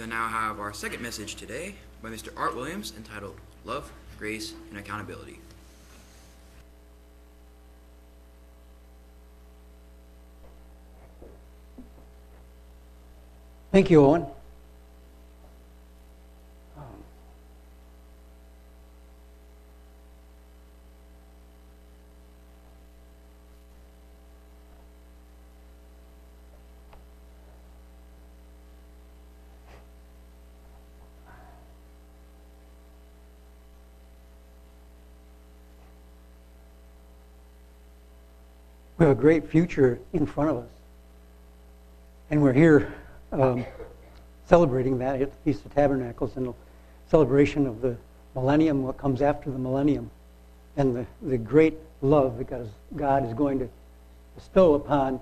You'll now have our second message today by Mr. Art Williams entitled Love, Grace, and Accountability. Thank you, Owen. We have a great future in front of us. And we're here um, celebrating that at the Feast of Tabernacles and the celebration of the millennium, what comes after the millennium, and the, the great love that God is going to bestow upon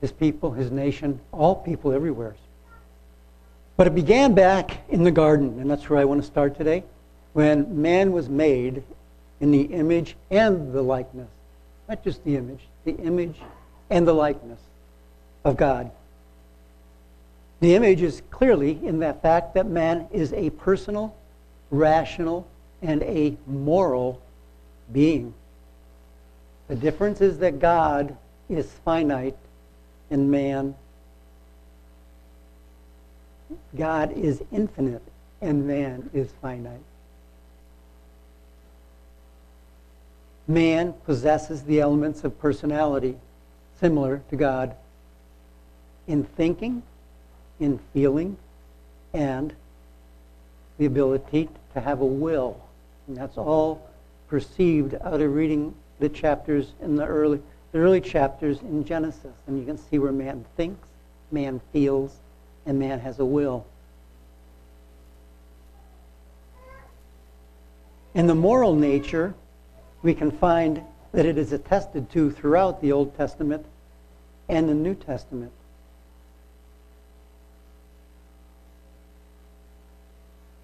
his people, his nation, all people everywhere. But it began back in the garden, and that's where I want to start today, when man was made in the image and the likeness. Not just the image, the image and the likeness of God. The image is clearly in that fact that man is a personal, rational, and a moral being. The difference is that God is finite and man, God is infinite and man is finite. Man possesses the elements of personality similar to God in thinking, in feeling, and the ability to have a will. And that's all perceived out of reading the chapters in the early the early chapters in Genesis. And you can see where man thinks, man feels, and man has a will. In the moral nature, we can find that it is attested to throughout the Old Testament and the New Testament.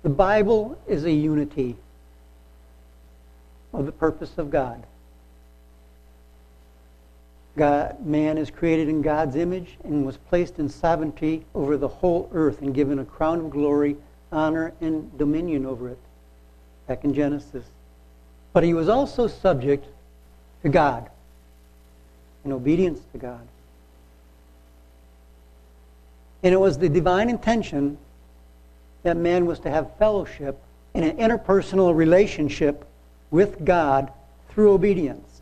The Bible is a unity of the purpose of God. God. Man is created in God's image and was placed in sovereignty over the whole earth and given a crown of glory, honor, and dominion over it. Back in Genesis but he was also subject to God, in obedience to God. And it was the divine intention that man was to have fellowship in an interpersonal relationship with God through obedience.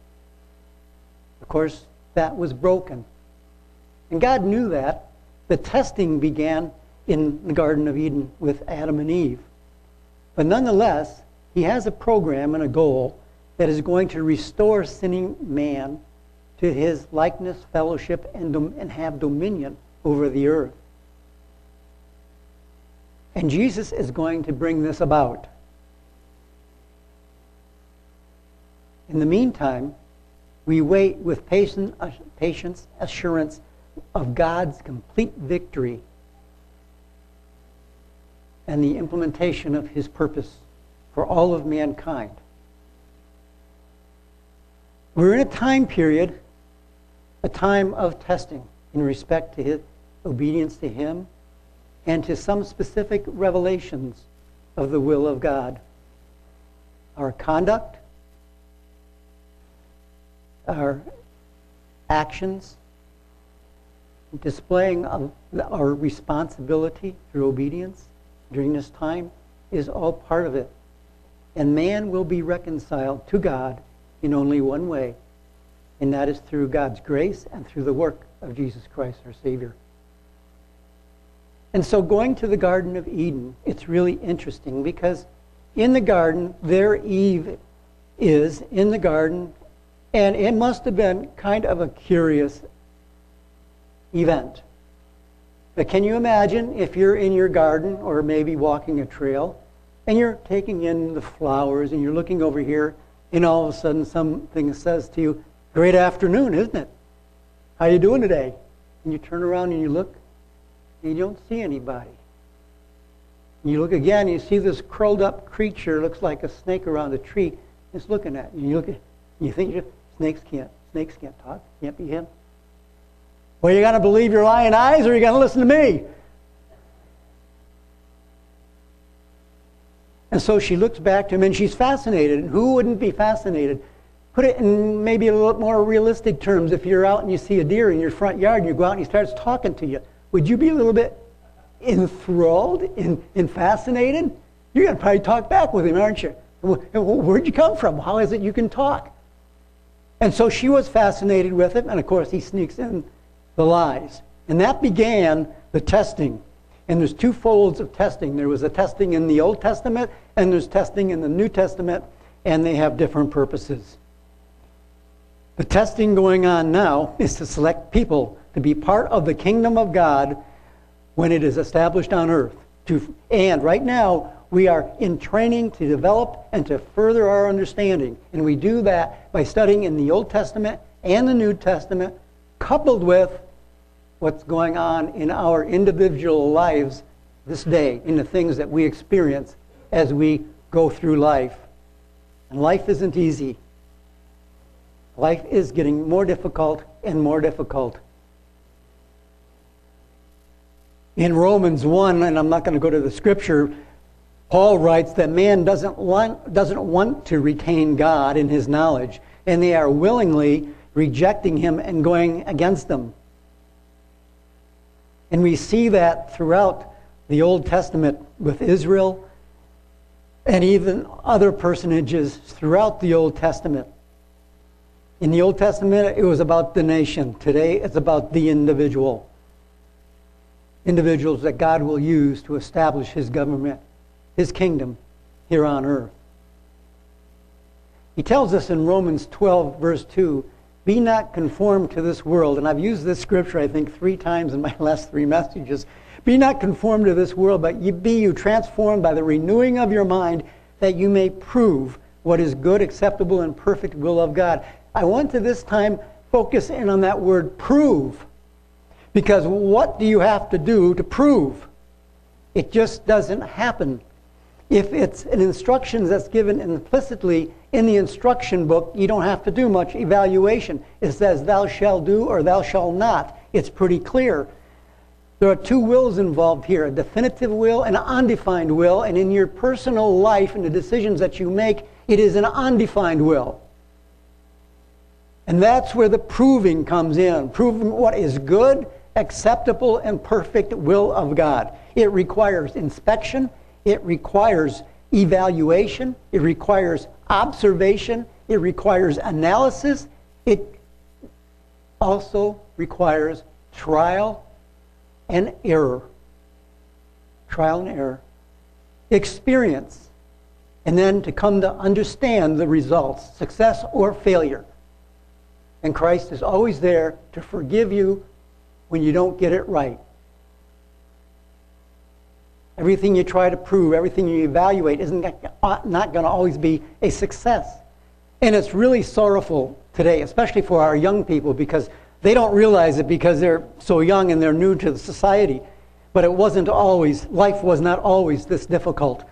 Of course, that was broken. And God knew that. The testing began in the Garden of Eden with Adam and Eve. But nonetheless, he has a program and a goal that is going to restore sinning man to his likeness, fellowship, and, and have dominion over the earth. And Jesus is going to bring this about. In the meantime, we wait with patience, assurance of God's complete victory and the implementation of his purpose for all of mankind. We're in a time period, a time of testing in respect to his obedience to Him and to some specific revelations of the will of God. Our conduct, our actions, displaying our responsibility through obedience during this time is all part of it. And man will be reconciled to God in only one way, and that is through God's grace and through the work of Jesus Christ, our Savior. And so, going to the Garden of Eden, it's really interesting because in the garden, there Eve is in the garden, and it must have been kind of a curious event. But can you imagine if you're in your garden or maybe walking a trail and you're taking in the flowers and you're looking over here and all of a sudden something says to you, Great afternoon, isn't it? How you doing today? And you turn around and you look, and you don't see anybody. And you look again, and you see this curled up creature, looks like a snake around a tree, it's looking at you. You look at, you think snakes can't, snakes can't talk, can't be him. Well, you got to believe your lying eyes, or you got to listen to me. And so she looks back to him and she's fascinated. And who wouldn't be fascinated? Put it in maybe a little more realistic terms. If you're out and you see a deer in your front yard and you go out and he starts talking to you, would you be a little bit enthralled and, and fascinated? You're going to probably talk back with him, aren't you? Where'd you come from? How is it you can talk? And so she was fascinated with him, and of course he sneaks in the lies. And that began the testing. And there's two folds of testing. There was a testing in the Old Testament, and there's testing in the New Testament, and they have different purposes. The testing going on now is to select people to be part of the kingdom of God when it is established on earth. To, and right now, we are in training to develop and to further our understanding. And we do that by studying in the Old Testament and the New Testament, coupled with what's going on in our individual lives this day, in the things that we experience as we go through life. And life isn't easy. Life is getting more difficult and more difficult. In Romans 1, and I'm not going to go to the scripture, Paul writes that man doesn't want, doesn't want to retain God in his knowledge, and they are willingly rejecting him and going against them. And we see that throughout the Old Testament with Israel and even other personages throughout the Old Testament. In the Old Testament, it was about the nation. Today, it's about the individual. Individuals that God will use to establish his government his kingdom here on earth. He tells us in Romans 12, verse 2, be not conformed to this world. And I've used this scripture, I think, three times in my last three messages. Be not conformed to this world, but ye be you transformed by the renewing of your mind, that you may prove what is good, acceptable, and perfect will of God. I want to this time focus in on that word prove. Because what do you have to do to prove? It just doesn't happen if it's an instruction that's given implicitly in the instruction book, you don't have to do much evaluation. It says, thou shalt do or thou shalt not. It's pretty clear. There are two wills involved here a definitive will and an undefined will. And in your personal life and the decisions that you make, it is an undefined will. And that's where the proving comes in proving what is good, acceptable, and perfect will of God. It requires inspection, it requires evaluation, it requires observation, it requires analysis, it also requires trial and error. Trial and error. Experience. And then to come to understand the results, success or failure. And Christ is always there to forgive you when you don't get it right. Everything you try to prove, everything you evaluate isn't uh, not going to always be a success. And it's really sorrowful today, especially for our young people, because they don't realize it because they're so young and they're new to the society. But it wasn't always, life was not always this difficult.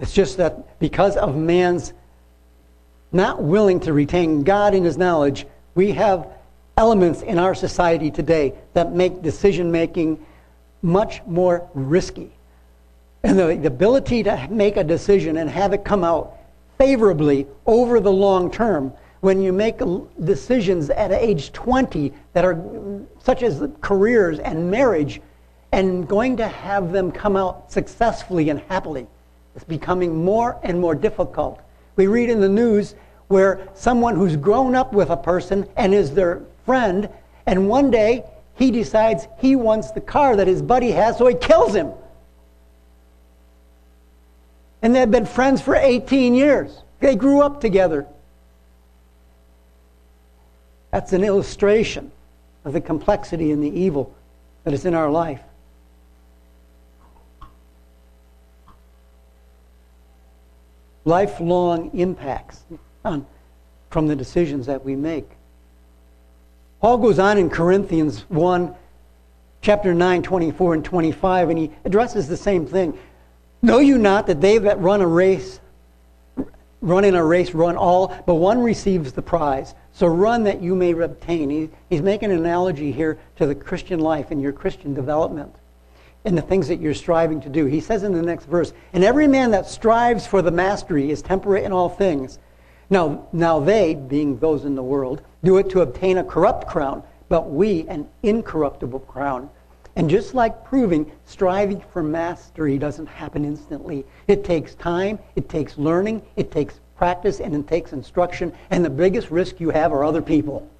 It's just that because of man's not willing to retain God in his knowledge, we have elements in our society today that make decision making much more risky and the, the ability to make a decision and have it come out favorably over the long term when you make decisions at age 20 that are such as careers and marriage and going to have them come out successfully and happily is becoming more and more difficult. We read in the news where someone who's grown up with a person and is their friend, and one day he decides he wants the car that his buddy has, so he kills him. And they've been friends for 18 years. They grew up together. That's an illustration of the complexity and the evil that is in our life. Lifelong impacts on, from the decisions that we make. Paul goes on in Corinthians 1, chapter 9, 24 and 25, and he addresses the same thing. Know you not that they that run a race, run in a race, run all, but one receives the prize. So run that you may obtain. He, he's making an analogy here to the Christian life and your Christian development. and the things that you're striving to do. He says in the next verse, And every man that strives for the mastery is temperate in all things. Now, now they, being those in the world, do it to obtain a corrupt crown, but we an incorruptible crown. And just like proving, striving for mastery doesn't happen instantly. It takes time, it takes learning, it takes practice, and it takes instruction. And the biggest risk you have are other people.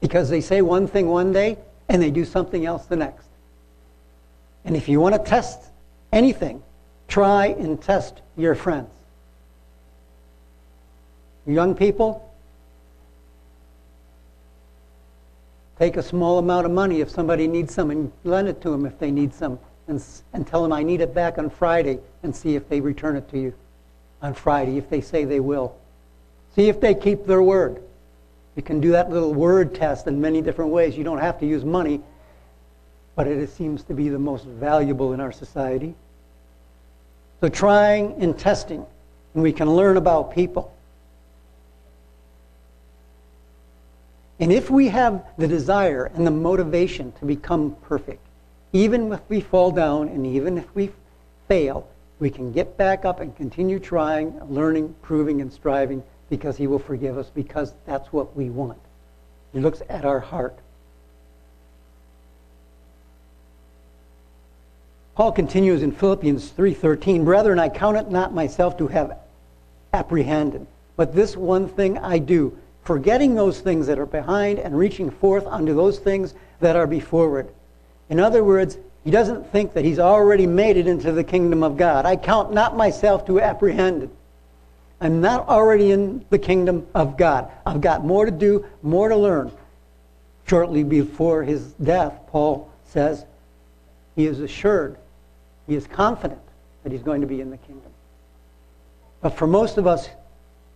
Because they say one thing one day and they do something else the next. And if you want to test anything, try and test your friends. Young people, take a small amount of money if somebody needs some and lend it to them if they need some and, and tell them I need it back on Friday and see if they return it to you on Friday if they say they will. See if they keep their word. You can do that little word test in many different ways. You don't have to use money, but it seems to be the most valuable in our society. So trying and testing, and we can learn about people. And if we have the desire and the motivation to become perfect, even if we fall down and even if we fail, we can get back up and continue trying, learning, proving, and striving because He will forgive us because that's what we want. He looks at our heart. Paul continues in Philippians 3:13, "Brethren, I count it not myself to have apprehended, but this one thing I do, forgetting those things that are behind and reaching forth unto those things that are beforeward." In other words, he doesn't think that he's already made it into the kingdom of God. I count not myself to apprehend. It. I'm not already in the kingdom of God. I've got more to do, more to learn. Shortly before his death, Paul says he is assured he is confident that he's going to be in the kingdom. But for most of us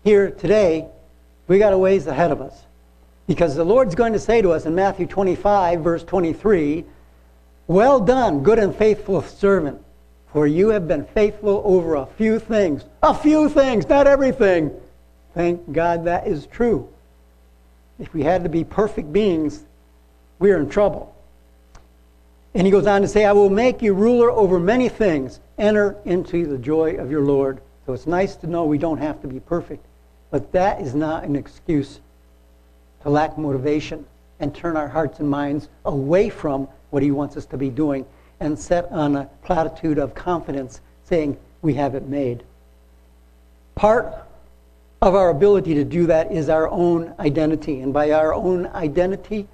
here today, we got a ways ahead of us. Because the Lord's going to say to us in Matthew 25, verse 23, Well done, good and faithful servant, for you have been faithful over a few things. A few things, not everything. Thank God that is true. If we had to be perfect beings, we're in trouble. And he goes on to say, I will make you ruler over many things. Enter into the joy of your Lord. So it's nice to know we don't have to be perfect. But that is not an excuse to lack motivation and turn our hearts and minds away from what he wants us to be doing and set on a platitude of confidence saying, We have it made. Part of our ability to do that is our own identity. And by our own identity,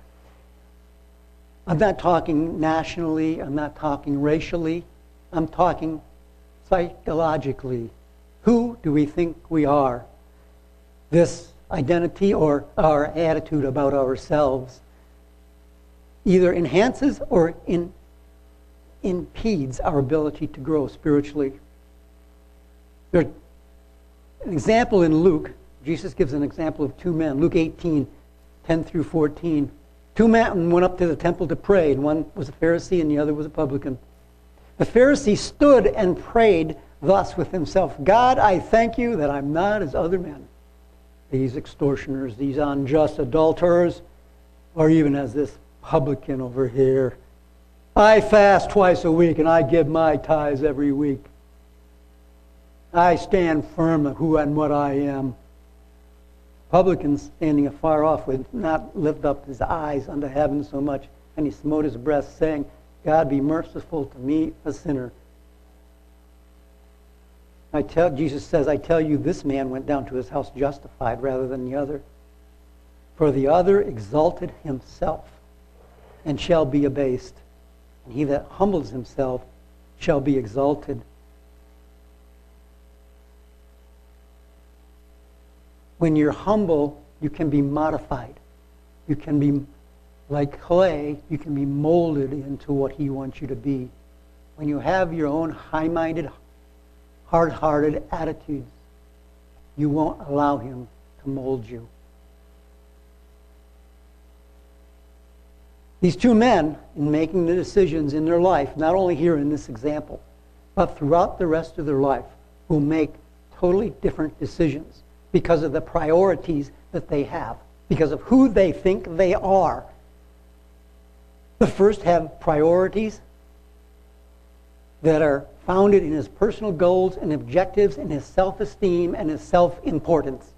I'm not talking nationally, I'm not talking racially, I'm talking psychologically. Who do we think we are? This identity or our attitude about ourselves either enhances or in, impedes our ability to grow spiritually. There's an example in Luke. Jesus gives an example of two men. Luke 18, 10 through 14. Two men went up to the temple to pray, and one was a Pharisee and the other was a publican. The Pharisee stood and prayed thus with himself God, I thank you that I'm not as other men, these extortioners, these unjust adulterers, or even as this publican over here. I fast twice a week and I give my tithes every week. I stand firm of who and what I am. Publican standing afar off would not lift up his eyes unto heaven so much, and he smote his breast, saying, God be merciful to me, a sinner. I tell Jesus says, I tell you, this man went down to his house justified rather than the other. For the other exalted himself and shall be abased, and he that humbles himself shall be exalted. when you're humble, you can be modified. You can be like clay, you can be molded into what He wants you to be. When you have your own high minded, hard hearted attitudes, you won't allow Him to mold you. These two men, in making the decisions in their life, not only here in this example, but throughout the rest of their life, will make totally different decisions because of the priorities that they have, because of who they think they are, The first have priorities that are founded in his personal goals and objectives and his self-esteem and his self-importance.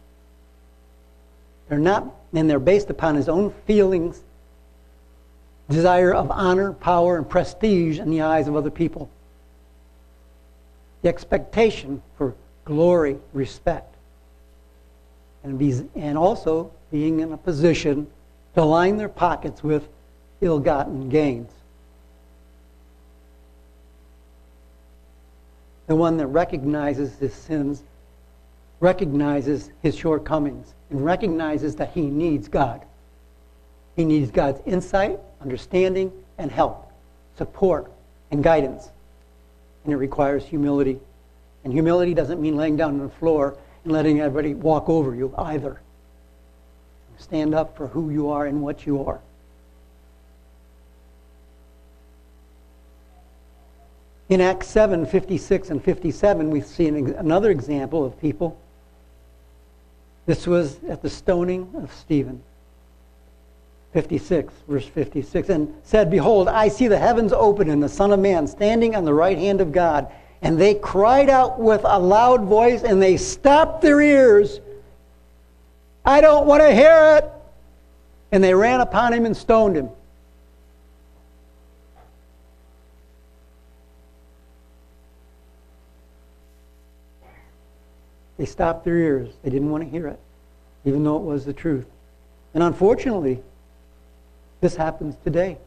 They're not, and they're based upon his own feelings, desire of honor, power, and prestige in the eyes of other people. The expectation for glory, respect, and, be, and also being in a position to line their pockets with ill gotten gains. The one that recognizes his sins, recognizes his shortcomings, and recognizes that he needs God. He needs God's insight, understanding, and help, support, and guidance. And it requires humility. And humility doesn't mean laying down on the floor and letting everybody walk over you either. Stand up for who you are and what you are. In Acts 7 56 and 57, we see an, another example of people. This was at the stoning of Stephen. 56, verse 56, and said, Behold, I see the heavens open and the Son of Man standing on the right hand of God. And they cried out with a loud voice and they stopped their ears. I don't want to hear it. And they ran upon him and stoned him. They stopped their ears. They didn't want to hear it, even though it was the truth. And unfortunately, this happens today.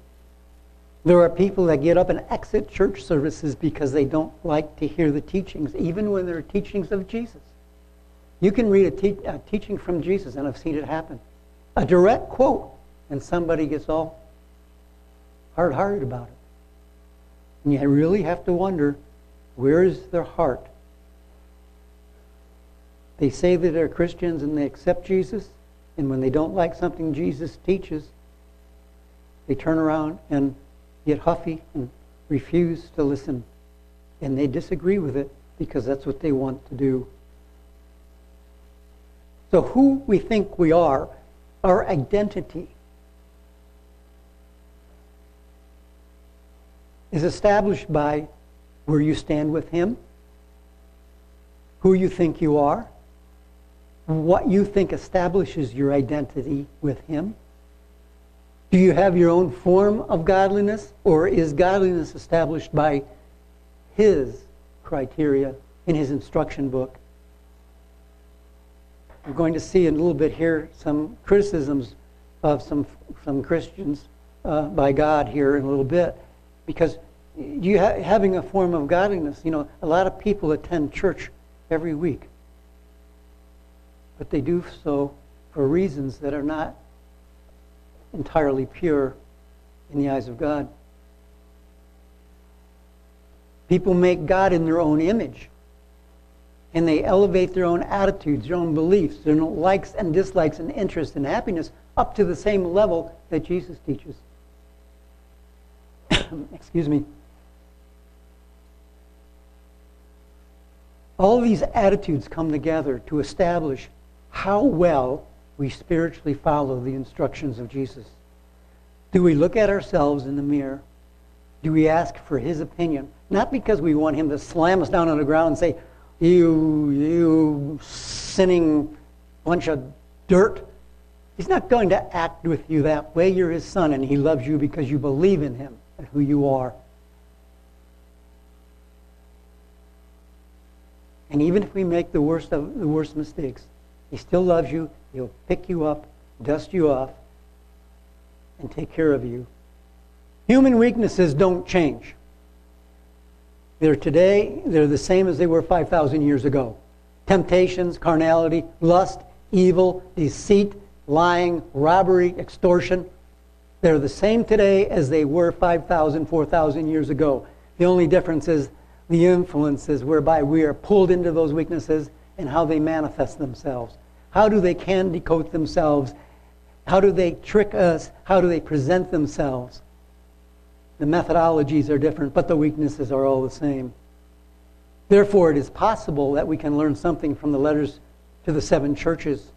There are people that get up and exit church services because they don't like to hear the teachings, even when they're teachings of Jesus. You can read a, te- a teaching from Jesus, and I've seen it happen. A direct quote, and somebody gets all hard hearted about it. And you really have to wonder where is their heart? They say that they're Christians and they accept Jesus, and when they don't like something Jesus teaches, they turn around and get huffy and refuse to listen. And they disagree with it because that's what they want to do. So, who we think we are, our identity, is established by where you stand with Him, who you think you are, what you think establishes your identity with Him do you have your own form of godliness, or is godliness established by His criteria in His instruction book? We're going to see in a little bit here some criticisms of some, some Christians uh, by God here in a little bit. Because you ha- having a form of godliness, you know, a lot of people attend church every week. But they do so for reasons that are not entirely pure in the eyes of God. People make God in their own image. And they elevate their own attitudes, their own beliefs, their own likes and dislikes and interests and happiness up to the same level that Jesus teaches. Excuse me. All these attitudes come together to establish how well we spiritually follow the instructions of Jesus? Do we look at ourselves in the mirror? Do we ask for his opinion? Not because we want him to slam us down on the ground and say, You, you sinning bunch of dirt. He's not going to act with you that way. You're his son, and he loves you because you believe in him and who you are. And even if we make the worst of the worst mistakes, he still loves you. He'll pick you up, dust you off, and take care of you. Human weaknesses don't change. They're today, they're the same as they were 5,000 years ago. Temptations, carnality, lust, evil, deceit, lying, robbery, extortion. They're the same today as they were 5,000, 4,000 years ago. The only difference is the influences whereby we are pulled into those weaknesses and how they manifest themselves. How do they candy coat themselves? How do they trick us? How do they present themselves? The methodologies are different, but the weaknesses are all the same. Therefore, it is possible that we can learn something from the letters to the seven churches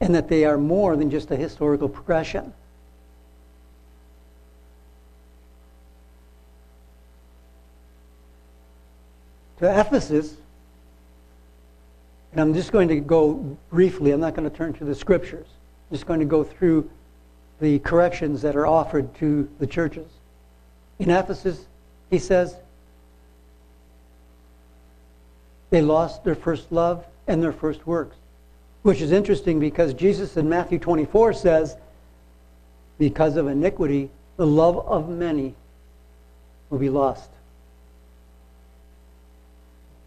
and that they are more than just a historical progression. To Ephesus, and I'm just going to go briefly, I'm not going to turn to the scriptures. I'm just going to go through the corrections that are offered to the churches. In Ephesus, he says, they lost their first love and their first works. Which is interesting because Jesus in Matthew 24 says, because of iniquity, the love of many will be lost.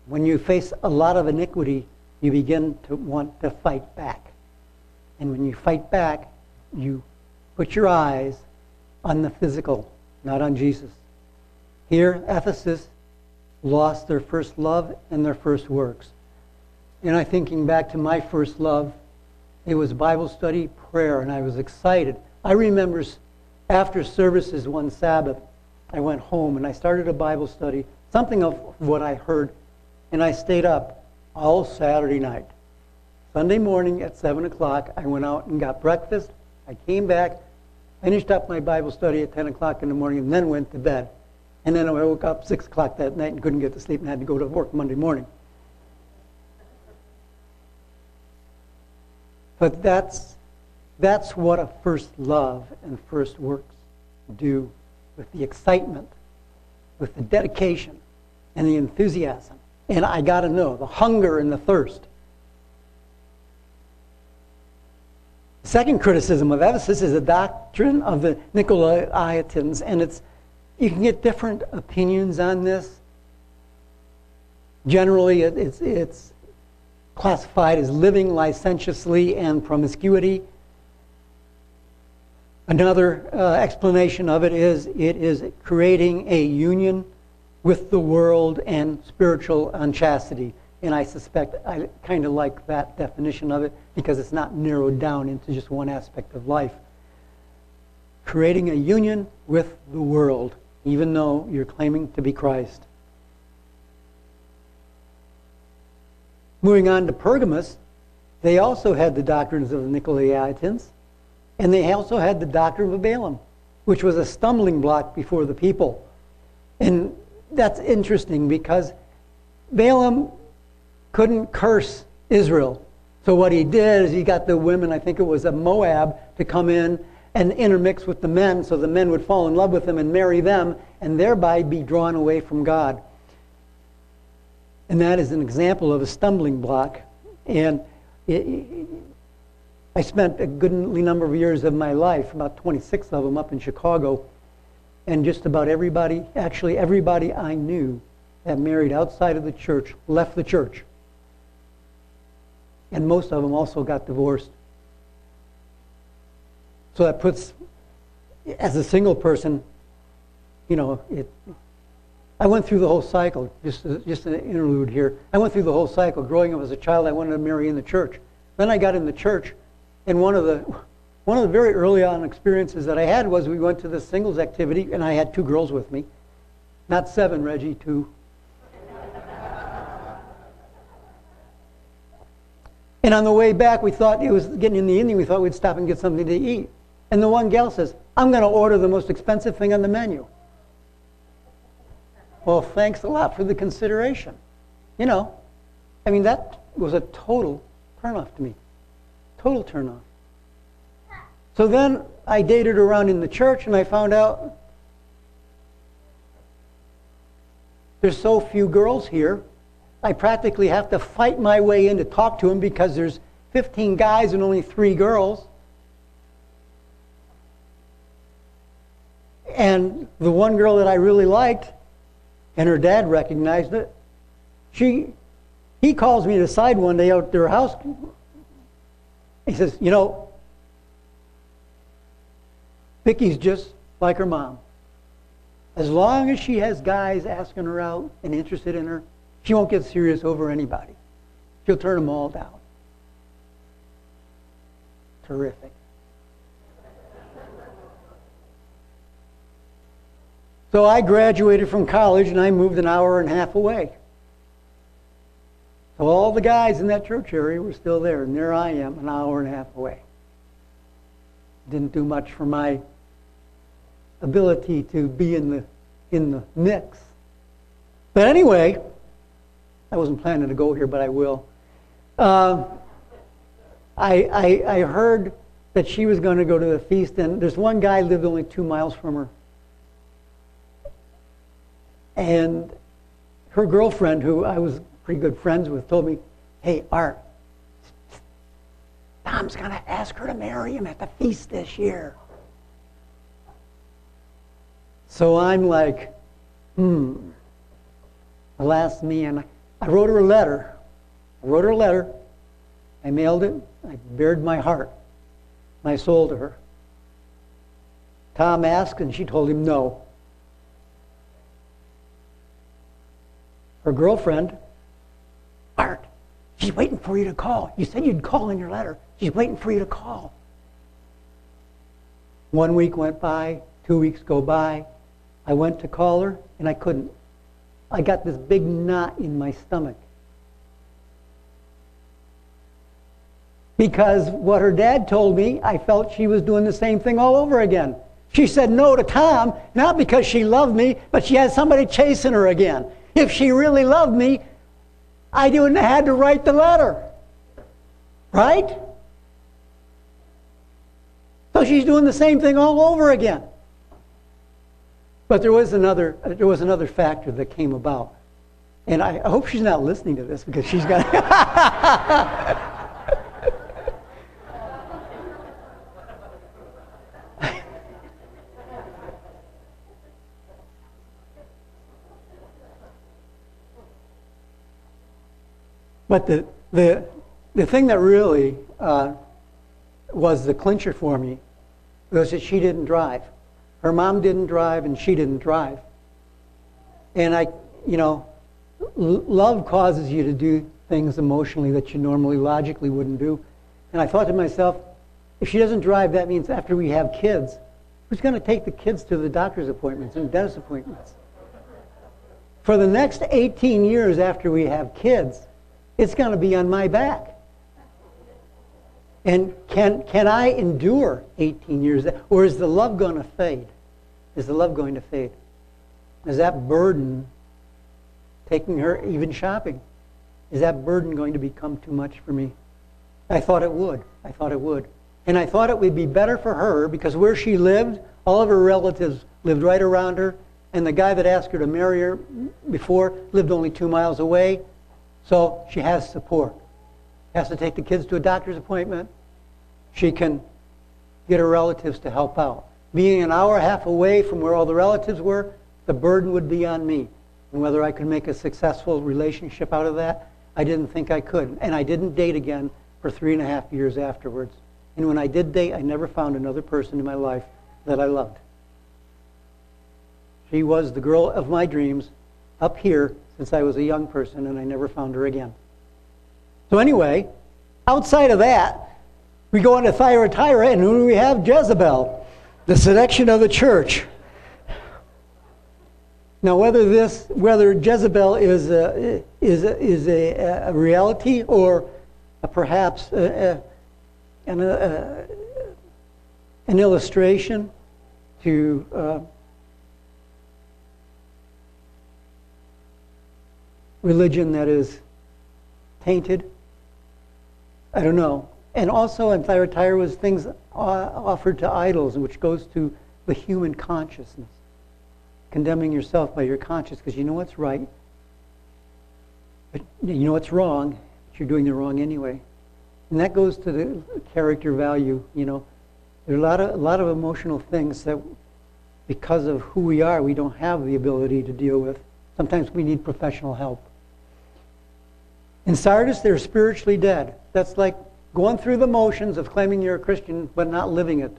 When you face a lot of iniquity, you begin to want to fight back. And when you fight back, you put your eyes on the physical, not on Jesus. Here, Ephesus lost their first love and their first works. And I thinking back to my first love, it was Bible study, prayer, and I was excited. I remember after services one Sabbath, I went home and I started a Bible study, something of what I heard, and I stayed up all Saturday night. Sunday morning at 7 o'clock, I went out and got breakfast. I came back, finished up my Bible study at 10 o'clock in the morning, and then went to bed. And then I woke up 6 o'clock that night and couldn't get to sleep and had to go to work Monday morning. But that's, that's what a first love and first works do with the excitement, with the dedication, and the enthusiasm. And I got to know the hunger and the thirst. Second criticism of Ephesus is the doctrine of the Nicolaitans, and it's you can get different opinions on this. Generally, it, it's, it's classified as living licentiously and promiscuity. Another uh, explanation of it is it is creating a union with the world and spiritual unchastity. And I suspect I kind of like that definition of it because it's not narrowed down into just one aspect of life. Creating a union with the world, even though you're claiming to be Christ. Moving on to Pergamos, they also had the doctrines of the Nicolaitans, and they also had the doctrine of Balaam, which was a stumbling block before the people. And that's interesting because Balaam couldn't curse Israel. So what he did is he got the women, I think it was a Moab, to come in and intermix with the men so the men would fall in love with them and marry them and thereby be drawn away from God. And that is an example of a stumbling block. And it, I spent a goodly number of years of my life, about 26 of them, up in Chicago. And just about everybody, actually everybody I knew that married outside of the church left the church. And most of them also got divorced. So that puts, as a single person, you know, it, I went through the whole cycle, just, just an interlude here. I went through the whole cycle. Growing up as a child, I wanted to marry in the church. Then I got in the church, and one of the, one of the very early on experiences that I had was we went to this singles activity, and I had two girls with me. Not seven, Reggie, two. and on the way back, we thought it was getting in the evening, we thought we'd stop and get something to eat. And the one gal says, I'm going to order the most expensive thing on the menu. Well, thanks a lot for the consideration. You know, I mean, that was a total turnoff to me. Total turnoff. So then I dated around in the church and I found out there's so few girls here. I practically have to fight my way in to talk to them because there's 15 guys and only three girls. And the one girl that I really liked, and her dad recognized it. She, he calls me to the side one day out at their house. He says, You know, Vicky's just like her mom. As long as she has guys asking her out and interested in her, she won't get serious over anybody. She'll turn them all down. Terrific. So I graduated from college and I moved an hour and a half away. So all the guys in that church area were still there, and there I am, an hour and a half away. Didn't do much for my ability to be in the in the mix. But anyway, I wasn't planning to go here, but I will. Uh, I, I, I heard that she was going to go to the feast, and there's one guy lived only two miles from her. And her girlfriend, who I was pretty good friends with, told me, Hey, Art, Tom's going to ask her to marry him at the feast this year. So I'm like, hmm, alas me. And I wrote her a letter. I wrote her a letter. I mailed it. I bared my heart, my soul to her. Tom asked, and she told him no. Her girlfriend, Art, she's waiting for you to call. You said you'd call in your letter. She's waiting for you to call. One week went by, two weeks go by. I went to call her, and I couldn't. I got this big knot in my stomach. Because what her dad told me, I felt she was doing the same thing all over again. She said no to Tom, not because she loved me, but she had somebody chasing her again. If she really loved me, I wouldn't have had to write the letter. Right? So she's doing the same thing all over again. But there was another, there was another factor that came about. And I, I hope she's not listening to this because she's got. but the, the, the thing that really uh, was the clincher for me was that she didn't drive. Her mom didn't drive and she didn't drive. And I, you know, love causes you to do things emotionally that you normally logically wouldn't do. And I thought to myself, if she doesn't drive, that means after we have kids, who's going to take the kids to the doctor's appointments and dentist appointments? For the next 18 years after we have kids, it's going to be on my back. And can, can I endure 18 years? Or is the love going to fade? Is the love going to fade? Is that burden taking her even shopping? Is that burden going to become too much for me? I thought it would. I thought it would. And I thought it would be better for her because where she lived, all of her relatives lived right around her. And the guy that asked her to marry her before lived only two miles away. So she has support has to take the kids to a doctor's appointment, she can get her relatives to help out. Being an hour and a half away from where all the relatives were, the burden would be on me. And whether I could make a successful relationship out of that, I didn't think I could. And I didn't date again for three and a half years afterwards. And when I did date, I never found another person in my life that I loved. She was the girl of my dreams up here since I was a young person, and I never found her again. So anyway, outside of that, we go into Thyatira, and who do we have? Jezebel, the seduction of the church. Now, whether this, whether Jezebel is a, is a, is a, a reality or a, perhaps a, an, an illustration to uh, religion that is tainted, I don't know. And also in Thyatira was things uh, offered to idols, which goes to the human consciousness. Condemning yourself by your conscience because you know what's right, but you know what's wrong, but you're doing the wrong anyway. And that goes to the character value, you know. There are a lot of, a lot of emotional things that, because of who we are, we don't have the ability to deal with. Sometimes we need professional help. In Sardis, they're spiritually dead. That's like going through the motions of claiming you're a Christian but not living it.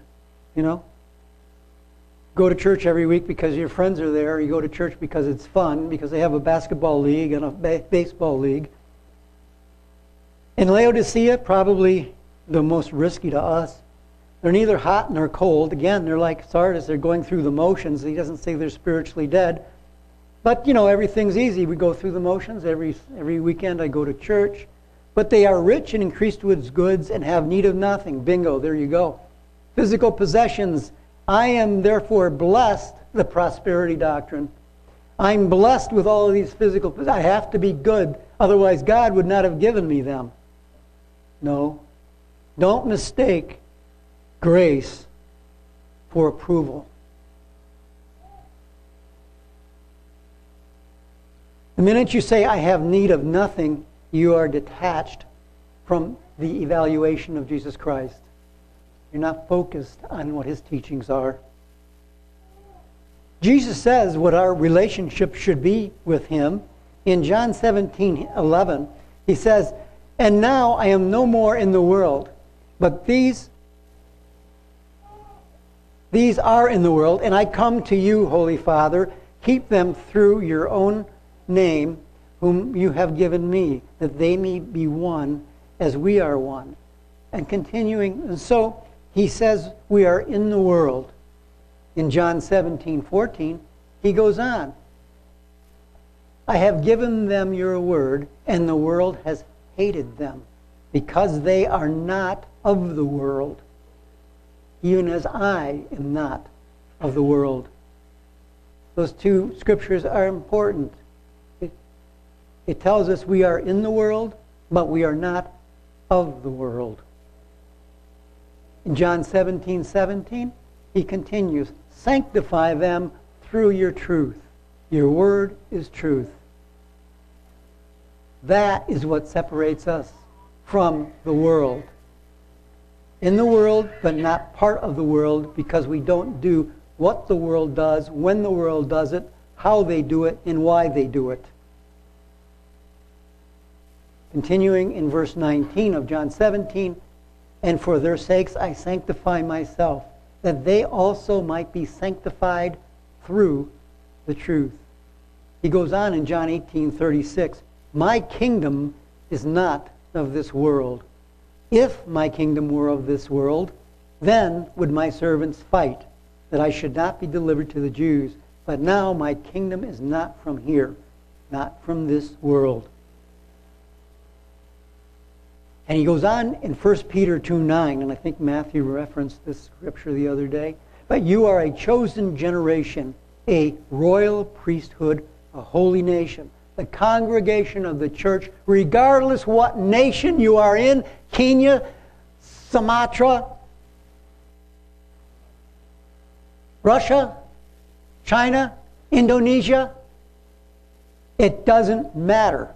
You know? Go to church every week because your friends are there. You go to church because it's fun, because they have a basketball league and a ba- baseball league. In Laodicea, probably the most risky to us. They're neither hot nor cold. Again, they're like Sardis. They're going through the motions. He doesn't say they're spiritually dead. But, you know, everything's easy. We go through the motions. Every, every weekend I go to church. But they are rich and increased with goods and have need of nothing. Bingo, there you go. Physical possessions. I am therefore blessed, the prosperity doctrine. I'm blessed with all of these physical. I have to be good, otherwise, God would not have given me them. No. Don't mistake grace for approval. The minute you say, I have need of nothing, you are detached from the evaluation of Jesus Christ. You're not focused on what his teachings are. Jesus says what our relationship should be with him. In John 17 11, he says, And now I am no more in the world, but these, these are in the world, and I come to you, Holy Father. Keep them through your own name whom you have given me, that they may be one as we are one. And continuing, and so he says we are in the world. In John 17, 14, he goes on. I have given them your word, and the world has hated them, because they are not of the world, even as I am not of the world. Those two scriptures are important. It tells us we are in the world, but we are not of the world. In John 17 17, he continues, Sanctify them through your truth. Your word is truth. That is what separates us from the world. In the world, but not part of the world, because we don't do what the world does, when the world does it, how they do it, and why they do it. Continuing in verse 19 of John 17, and for their sakes I sanctify myself, that they also might be sanctified through the truth. He goes on in John 18 36, My kingdom is not of this world. If my kingdom were of this world, then would my servants fight, that I should not be delivered to the Jews. But now my kingdom is not from here, not from this world. And he goes on in 1 Peter 2 9, and I think Matthew referenced this scripture the other day. But you are a chosen generation, a royal priesthood, a holy nation, the congregation of the church, regardless what nation you are in Kenya, Sumatra, Russia, China, Indonesia. It doesn't matter.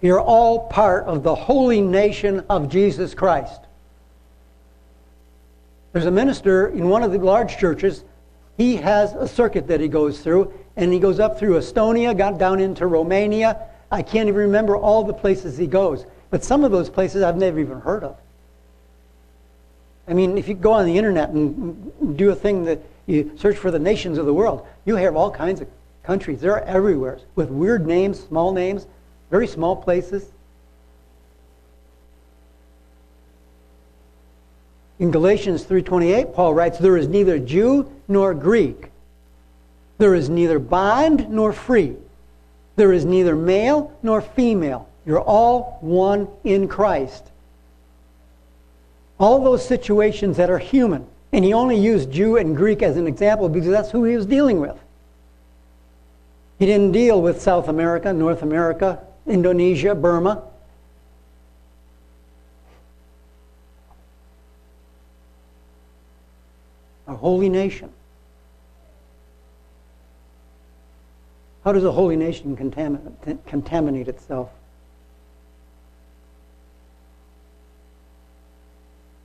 You're all part of the holy nation of Jesus Christ. There's a minister in one of the large churches. He has a circuit that he goes through, and he goes up through Estonia, got down into Romania. I can't even remember all the places he goes, but some of those places I've never even heard of. I mean, if you go on the internet and do a thing that you search for the nations of the world, you have all kinds of countries. They're everywhere with weird names, small names very small places. In Galatians 3:28, Paul writes, "There is neither Jew nor Greek. There is neither bond nor free. There is neither male nor female. You're all one in Christ." All those situations that are human. And he only used Jew and Greek as an example because that's who he was dealing with. He didn't deal with South America, North America, Indonesia, Burma. A holy nation. How does a holy nation contaminate, contaminate itself?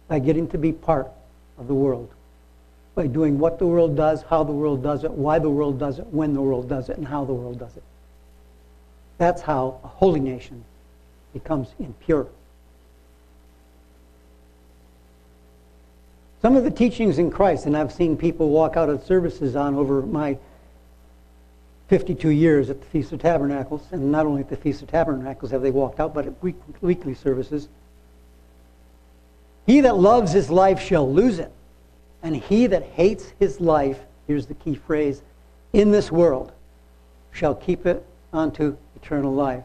By getting to be part of the world. By doing what the world does, how the world does it, why the world does it, when the world does it, and how the world does it. That's how a holy nation becomes impure. Some of the teachings in Christ, and I've seen people walk out of services on over my 52 years at the Feast of Tabernacles, and not only at the Feast of Tabernacles have they walked out, but at week, weekly services. He that loves his life shall lose it, and he that hates his life, here's the key phrase, in this world, shall keep it unto eternal life.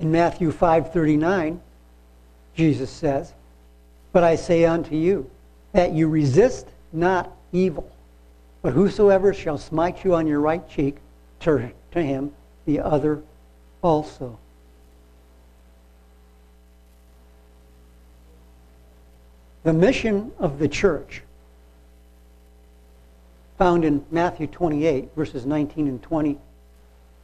In Matthew 5:39, Jesus says, "But I say unto you that you resist not evil, but whosoever shall smite you on your right cheek, turn to him the other also." The mission of the church, found in Matthew 28, verses 19 and 20.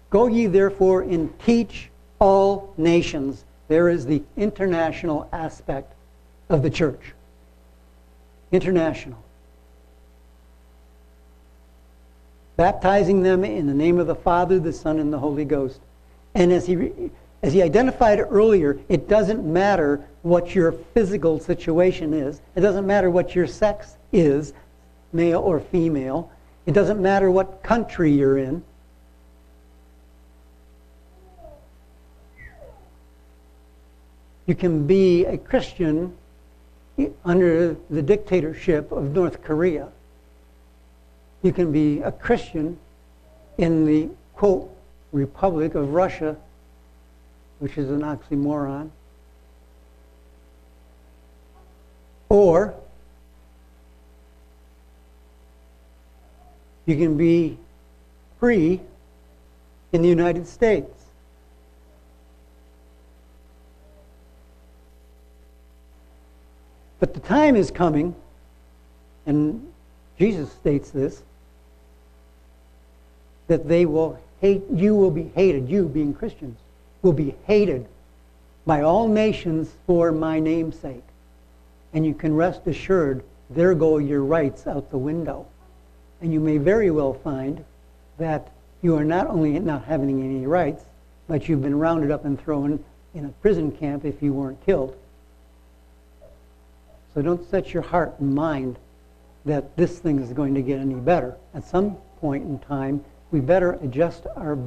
Go ye therefore and teach all nations. There is the international aspect of the church. International. Baptizing them in the name of the Father, the Son, and the Holy Ghost. And as he, as he identified earlier, it doesn't matter what your physical situation is, it doesn't matter what your sex is, male or female, it doesn't matter what country you're in. You can be a Christian under the dictatorship of North Korea. You can be a Christian in the, quote, Republic of Russia, which is an oxymoron. Or you can be free in the United States. But the time is coming, and Jesus states this, that they will hate, you will be hated, you being Christians, will be hated by all nations for my name's sake. And you can rest assured, there go your rights out the window. And you may very well find that you are not only not having any rights, but you've been rounded up and thrown in a prison camp if you weren't killed. So don't set your heart and mind that this thing is going to get any better. At some point in time, we better adjust our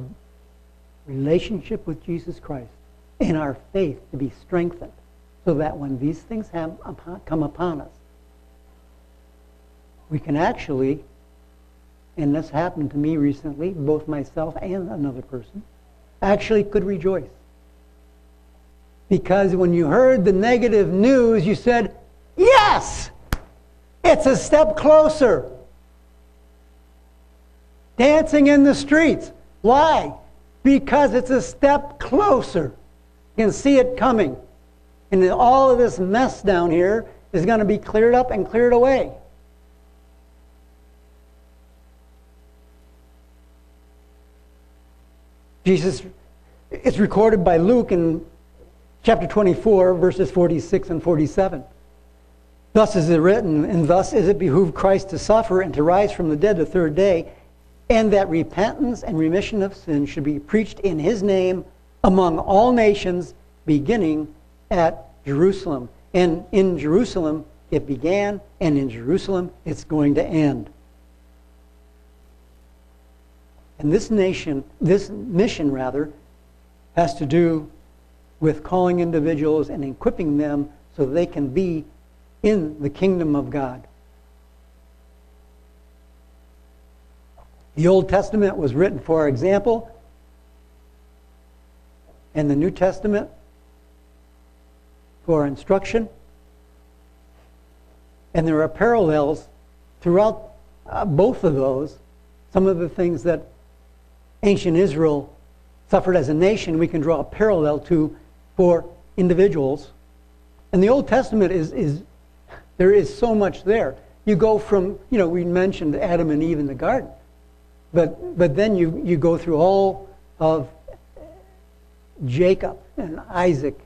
relationship with Jesus Christ and our faith to be strengthened so that when these things have, come upon us, we can actually, and this happened to me recently, both myself and another person, actually could rejoice. Because when you heard the negative news, you said, Yes! It's a step closer. Dancing in the streets. Why? Because it's a step closer. You can see it coming. And all of this mess down here is going to be cleared up and cleared away. Jesus, it's recorded by Luke in chapter 24, verses 46 and 47. Thus is it written, and thus is it behooved Christ to suffer and to rise from the dead the third day, and that repentance and remission of sin should be preached in his name among all nations, beginning at Jerusalem. And in Jerusalem it began, and in Jerusalem it's going to end. And this nation, this mission rather, has to do with calling individuals and equipping them so they can be in the kingdom of God. The Old Testament was written for our example, and the New Testament for our instruction. And there are parallels throughout uh, both of those. Some of the things that ancient Israel suffered as a nation, we can draw a parallel to for individuals. And the Old Testament is, is there is so much there. You go from, you know, we mentioned Adam and Eve in the garden, but, but then you, you go through all of Jacob and Isaac,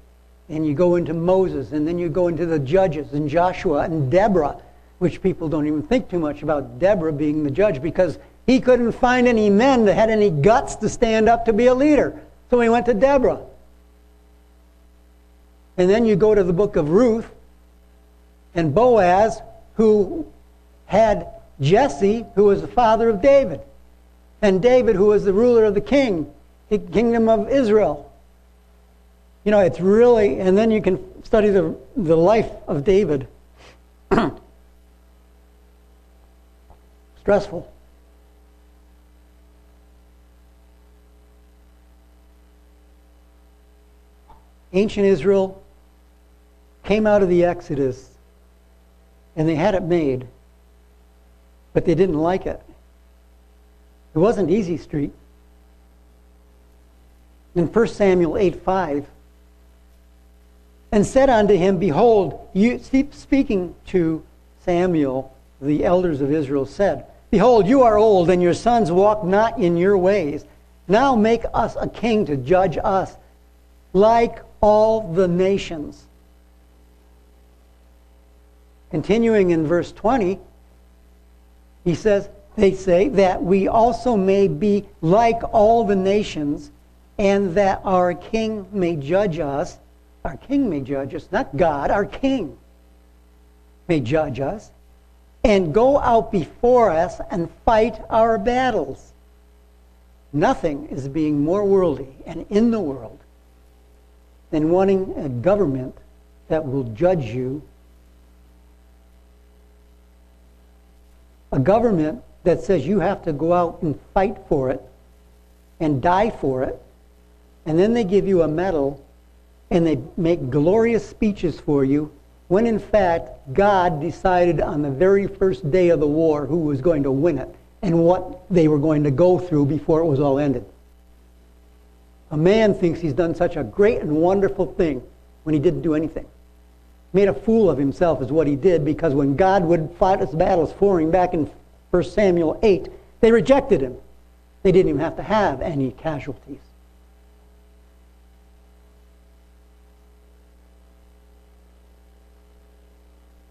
and you go into Moses, and then you go into the judges and Joshua and Deborah, which people don't even think too much about Deborah being the judge because he couldn't find any men that had any guts to stand up to be a leader. So he went to Deborah. And then you go to the book of Ruth, and Boaz, who had Jesse, who was the father of David, and David, who was the ruler of the king, the kingdom of Israel. You know, it's really, and then you can study the, the life of David. Stressful. ancient Israel came out of the Exodus and they had it made, but they didn't like it. It wasn't easy street. In 1 Samuel 8 5, and said unto him, Behold, you, speaking to Samuel, the elders of Israel said, Behold, you are old, and your sons walk not in your ways. Now make us a king to judge us, like all the nations. Continuing in verse 20, he says, They say that we also may be like all the nations, and that our king may judge us. Our king may judge us, not God, our king may judge us and go out before us and fight our battles. Nothing is being more worldly and in the world than wanting a government that will judge you. A government that says you have to go out and fight for it and die for it, and then they give you a medal and they make glorious speeches for you when in fact God decided on the very first day of the war who was going to win it and what they were going to go through before it was all ended. A man thinks he's done such a great and wonderful thing when he didn't do anything. Made a fool of himself is what he did because when God would fight his battles for him back in 1 Samuel 8, they rejected him. They didn't even have to have any casualties.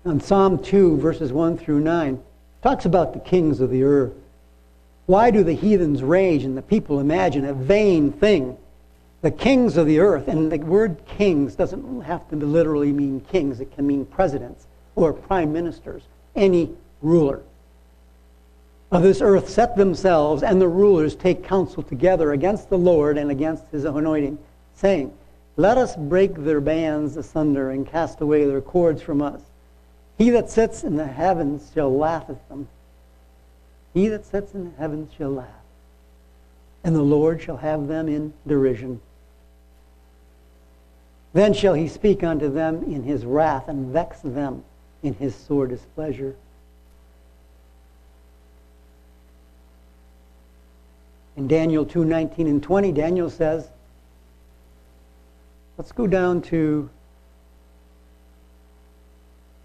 on Psalm 2, verses 1 through 9, talks about the kings of the earth. Why do the heathens rage and the people imagine a vain thing? The kings of the earth, and the word kings doesn't have to literally mean kings, it can mean presidents or prime ministers, any ruler of this earth set themselves, and the rulers take counsel together against the Lord and against his anointing, saying, Let us break their bands asunder and cast away their cords from us. He that sits in the heavens shall laugh at them. He that sits in the heavens shall laugh. And the Lord shall have them in derision. Then shall he speak unto them in his wrath and vex them in his sore displeasure. In Daniel 2 19 and 20, Daniel says, let's go down to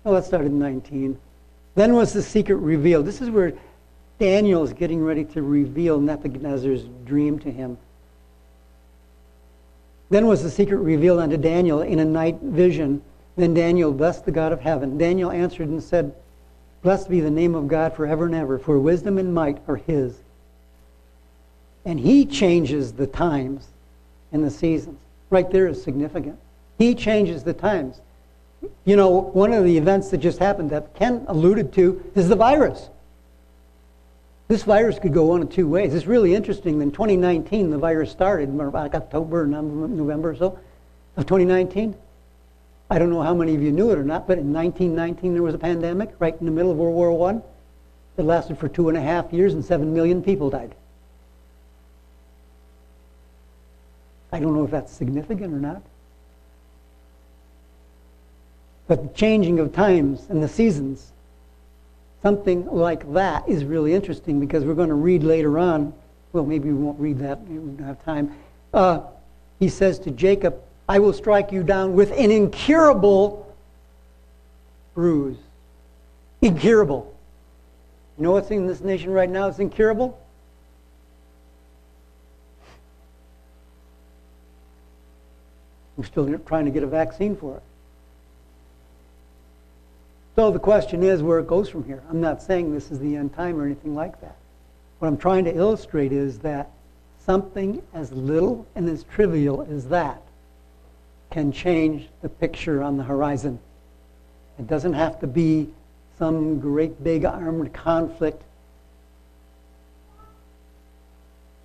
Oh, let's start at 19. Then was the secret revealed. This is where Daniel is getting ready to reveal Nebuchadnezzar's dream to him. Then was the secret revealed unto Daniel in a night vision. Then Daniel blessed the God of heaven. Daniel answered and said, Blessed be the name of God forever and ever, for wisdom and might are his. And he changes the times and the seasons. Right there is significant. He changes the times. You know, one of the events that just happened that Ken alluded to is the virus. This virus could go one of two ways. It's really interesting. In 2019, the virus started, about October, November or so of 2019. I don't know how many of you knew it or not, but in 1919 there was a pandemic right in the middle of World War I. It lasted for two and a half years and seven million people died. I don't know if that's significant or not. But the changing of times and the seasons, something like that is really interesting because we're going to read later on. Well, maybe we won't read that, we don't have time. Uh, he says to Jacob, I will strike you down with an incurable bruise. Incurable. You know what's in this nation right now? It's incurable. We're still trying to get a vaccine for it. So the question is where it goes from here. I'm not saying this is the end time or anything like that. What I'm trying to illustrate is that something as little and as trivial as that can change the picture on the horizon. It doesn't have to be some great big armed conflict.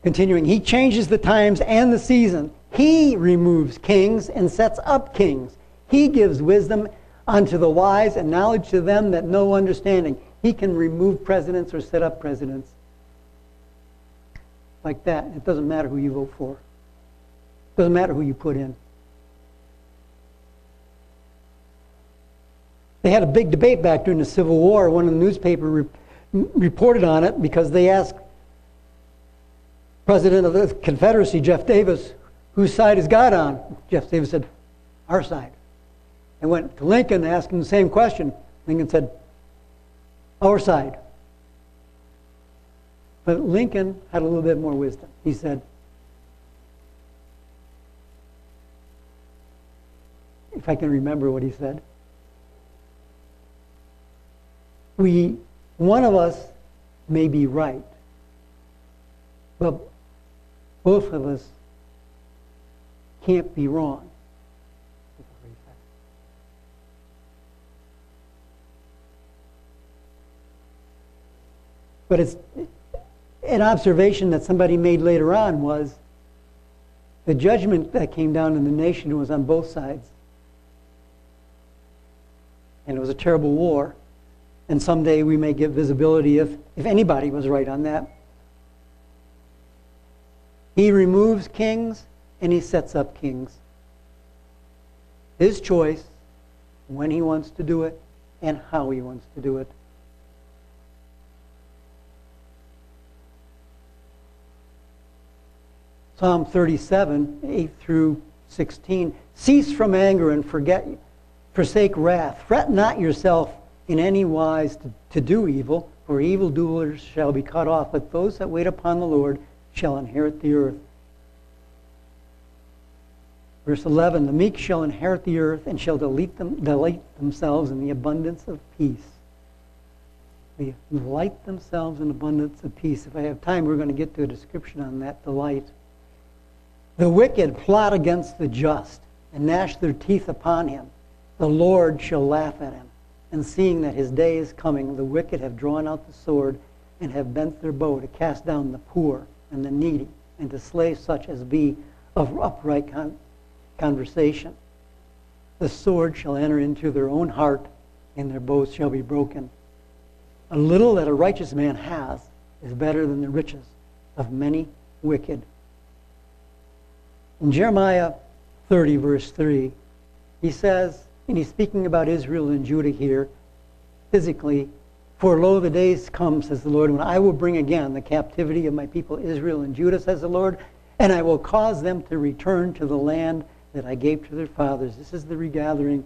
Continuing, he changes the times and the season. He removes kings and sets up kings. He gives wisdom unto the wise and knowledge to them that know understanding. He can remove presidents or set up presidents. Like that. It doesn't matter who you vote for. It doesn't matter who you put in. They had a big debate back during the Civil War. One of the newspapers re- reported on it because they asked President of the Confederacy, Jeff Davis, whose side is God on? Jeff Davis said, our side. And went to Lincoln and asked him the same question. Lincoln said, our side. But Lincoln had a little bit more wisdom. He said, if I can remember what he said, we, one of us may be right, but both of us can't be wrong. But it's an observation that somebody made later on was the judgment that came down in the nation was on both sides. And it was a terrible war. And someday we may get visibility if, if anybody was right on that. He removes kings and he sets up kings. His choice, when he wants to do it and how he wants to do it. Psalm 37, 8 through 16. Cease from anger and forget, forsake wrath. Fret not yourself in any wise to, to do evil, for evildoers shall be cut off, but those that wait upon the Lord shall inherit the earth. Verse 11 The meek shall inherit the earth and shall delight, them, delight themselves in the abundance of peace. They delight themselves in abundance of peace. If I have time, we're going to get to a description on that delight. The wicked plot against the just and gnash their teeth upon him. The Lord shall laugh at him. And seeing that his day is coming, the wicked have drawn out the sword and have bent their bow to cast down the poor and the needy and to slay such as be of upright con- conversation. The sword shall enter into their own heart and their bows shall be broken. A little that a righteous man has is better than the riches of many wicked in Jeremiah 30, verse 3, he says, and he's speaking about Israel and Judah here, physically, For lo, the days come, says the Lord, when I will bring again the captivity of my people Israel and Judah, says the Lord, and I will cause them to return to the land that I gave to their fathers. This is the regathering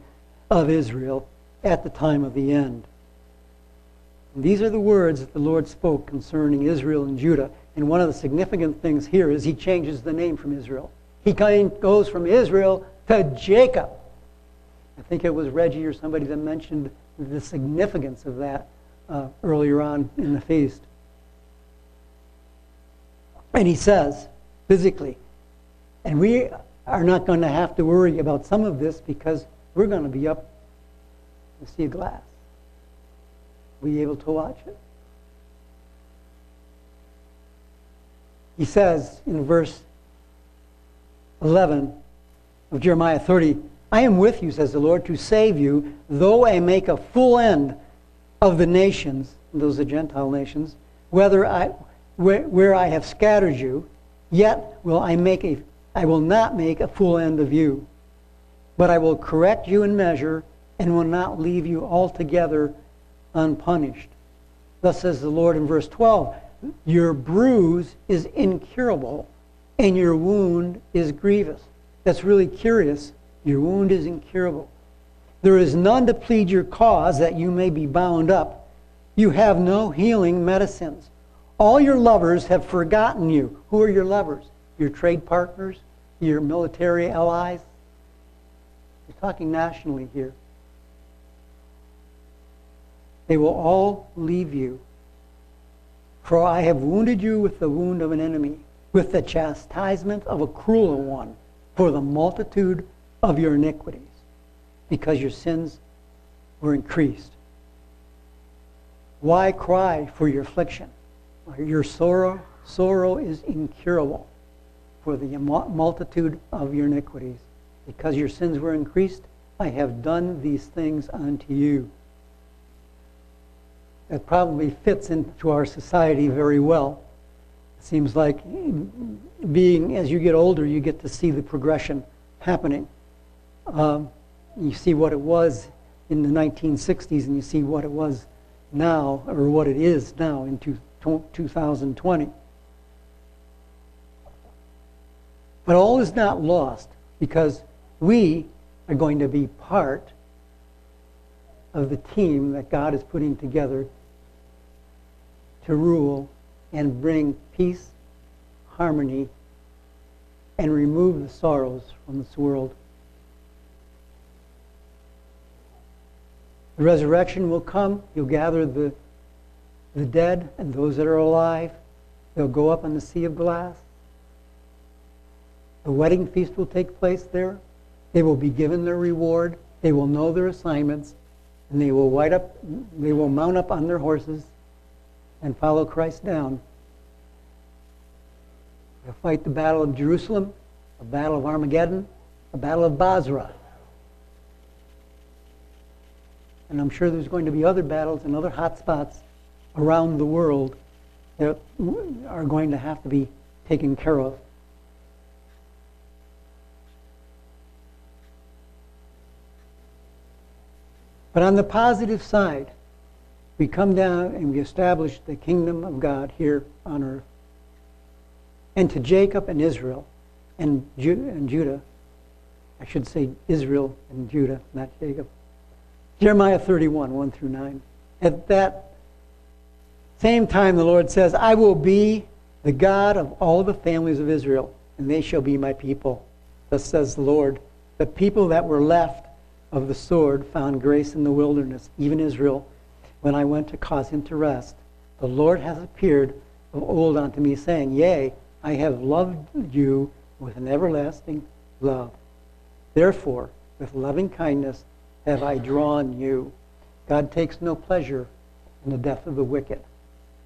of Israel at the time of the end. And these are the words that the Lord spoke concerning Israel and Judah. And one of the significant things here is he changes the name from Israel. He goes from Israel to Jacob. I think it was Reggie or somebody that mentioned the significance of that uh, earlier on in the feast. And he says, physically, and we are not going to have to worry about some of this because we're going to be up to sea of glass. Be able to watch it. He says in verse 11 of Jeremiah 30, I am with you, says the Lord, to save you, though I make a full end of the nations, those are Gentile nations, whether I, where, where I have scattered you, yet will I make a, I will not make a full end of you, but I will correct you in measure and will not leave you altogether unpunished. Thus says the Lord in verse 12, Your bruise is incurable, and your wound is grievous. That's really curious. Your wound is incurable. There is none to plead your cause that you may be bound up. You have no healing medicines. All your lovers have forgotten you. Who are your lovers? Your trade partners? Your military allies? We're talking nationally here. They will all leave you. For I have wounded you with the wound of an enemy with the chastisement of a cruel one for the multitude of your iniquities, because your sins were increased. Why cry for your affliction? Your sorrow, sorrow is incurable for the multitude of your iniquities. Because your sins were increased, I have done these things unto you. That probably fits into our society very well It seems like being as you get older, you get to see the progression happening. Um, you see what it was in the 1960s and you see what it was now, or what it is now in two, 2020. But all is not lost because we are going to be part of the team that God is putting together to rule and bring peace, harmony, and remove the sorrows from this world. The resurrection will come. You'll gather the, the dead and those that are alive. They'll go up on the sea of glass. The wedding feast will take place there. They will be given their reward. They will know their assignments. And they will, white up, they will mount up on their horses and follow Christ down. They'll fight the battle of Jerusalem, the battle of Armageddon, the battle of Bozrah. And I'm sure there's going to be other battles and other hot spots around the world that are going to have to be taken care of. But on the positive side, we come down and we establish the kingdom of God here on earth. And to Jacob and Israel and, Ju- and Judah, I should say Israel and Judah, not Jacob. Jeremiah 31, 1 through 9. At that same time, the Lord says, I will be the God of all the families of Israel, and they shall be my people. Thus says the Lord. The people that were left of the sword found grace in the wilderness, even Israel, when I went to cause him to rest. The Lord has appeared of old unto me, saying, Yea, I have loved you with an everlasting love. Therefore, with loving kindness have I drawn you. God takes no pleasure in the death of the wicked.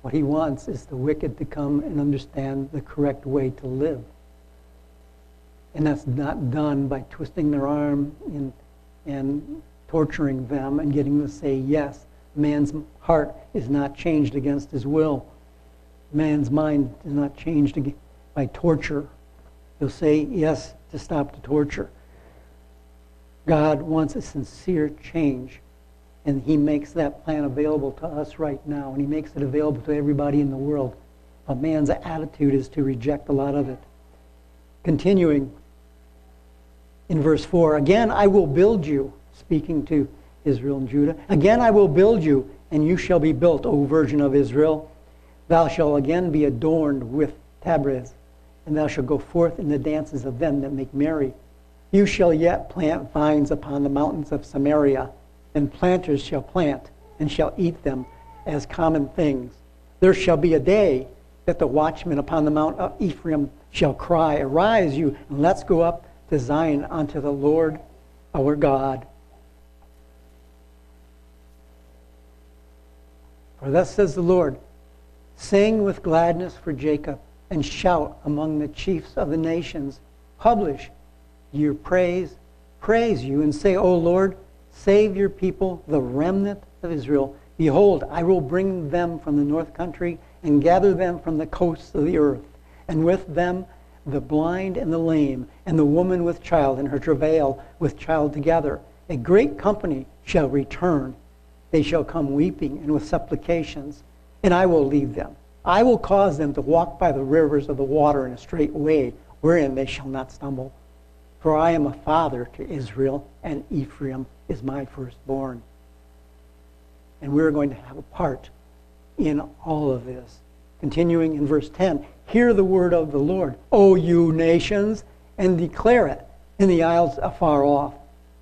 What he wants is the wicked to come and understand the correct way to live. And that's not done by twisting their arm in and torturing them and getting them to say yes. Man's heart is not changed against his will. Man's mind is not changed by torture. He'll say yes to stop the torture. God wants a sincere change, and He makes that plan available to us right now, and He makes it available to everybody in the world. But man's attitude is to reject a lot of it. Continuing, in verse 4 Again, I will build you, speaking to Israel and Judah. Again, I will build you, and you shall be built, O virgin of Israel. Thou shalt again be adorned with tabrets, and thou shalt go forth in the dances of them that make merry. You shall yet plant vines upon the mountains of Samaria, and planters shall plant, and shall eat them as common things. There shall be a day that the watchman upon the mount of Ephraim shall cry, Arise, you, and let's go up to Zion unto the Lord our God. For thus says the Lord Sing with gladness for Jacob, and shout among the chiefs of the nations. Publish your praise, praise you, and say, O Lord, save your people, the remnant of Israel. Behold, I will bring them from the north country and gather them from the coasts of the earth, and with them the blind and the lame, and the woman with child and her travail with child together. A great company shall return. They shall come weeping and with supplications, and I will lead them. I will cause them to walk by the rivers of the water in a straight way, wherein they shall not stumble. For I am a father to Israel, and Ephraim is my firstborn. And we're going to have a part in all of this. Continuing in verse 10 Hear the word of the Lord, O you nations, and declare it in the isles afar off.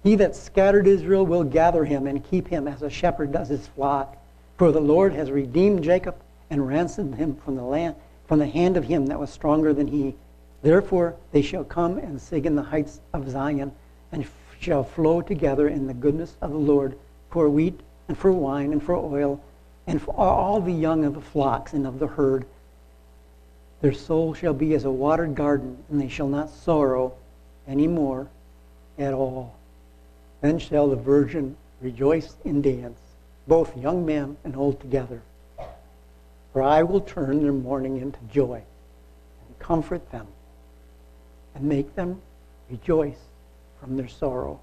He that scattered Israel will gather him and keep him as a shepherd does his flock. For the Lord has redeemed Jacob and ransomed him from the land from the hand of him that was stronger than he. Therefore they shall come and sing in the heights of Zion, and shall flow together in the goodness of the Lord for wheat and for wine and for oil, and for all the young of the flocks and of the herd their soul shall be as a watered garden, and they shall not sorrow any more at all. Then shall the virgin rejoice and dance, both young men and old together. For I will turn their mourning into joy, and comfort them, and make them rejoice from their sorrow.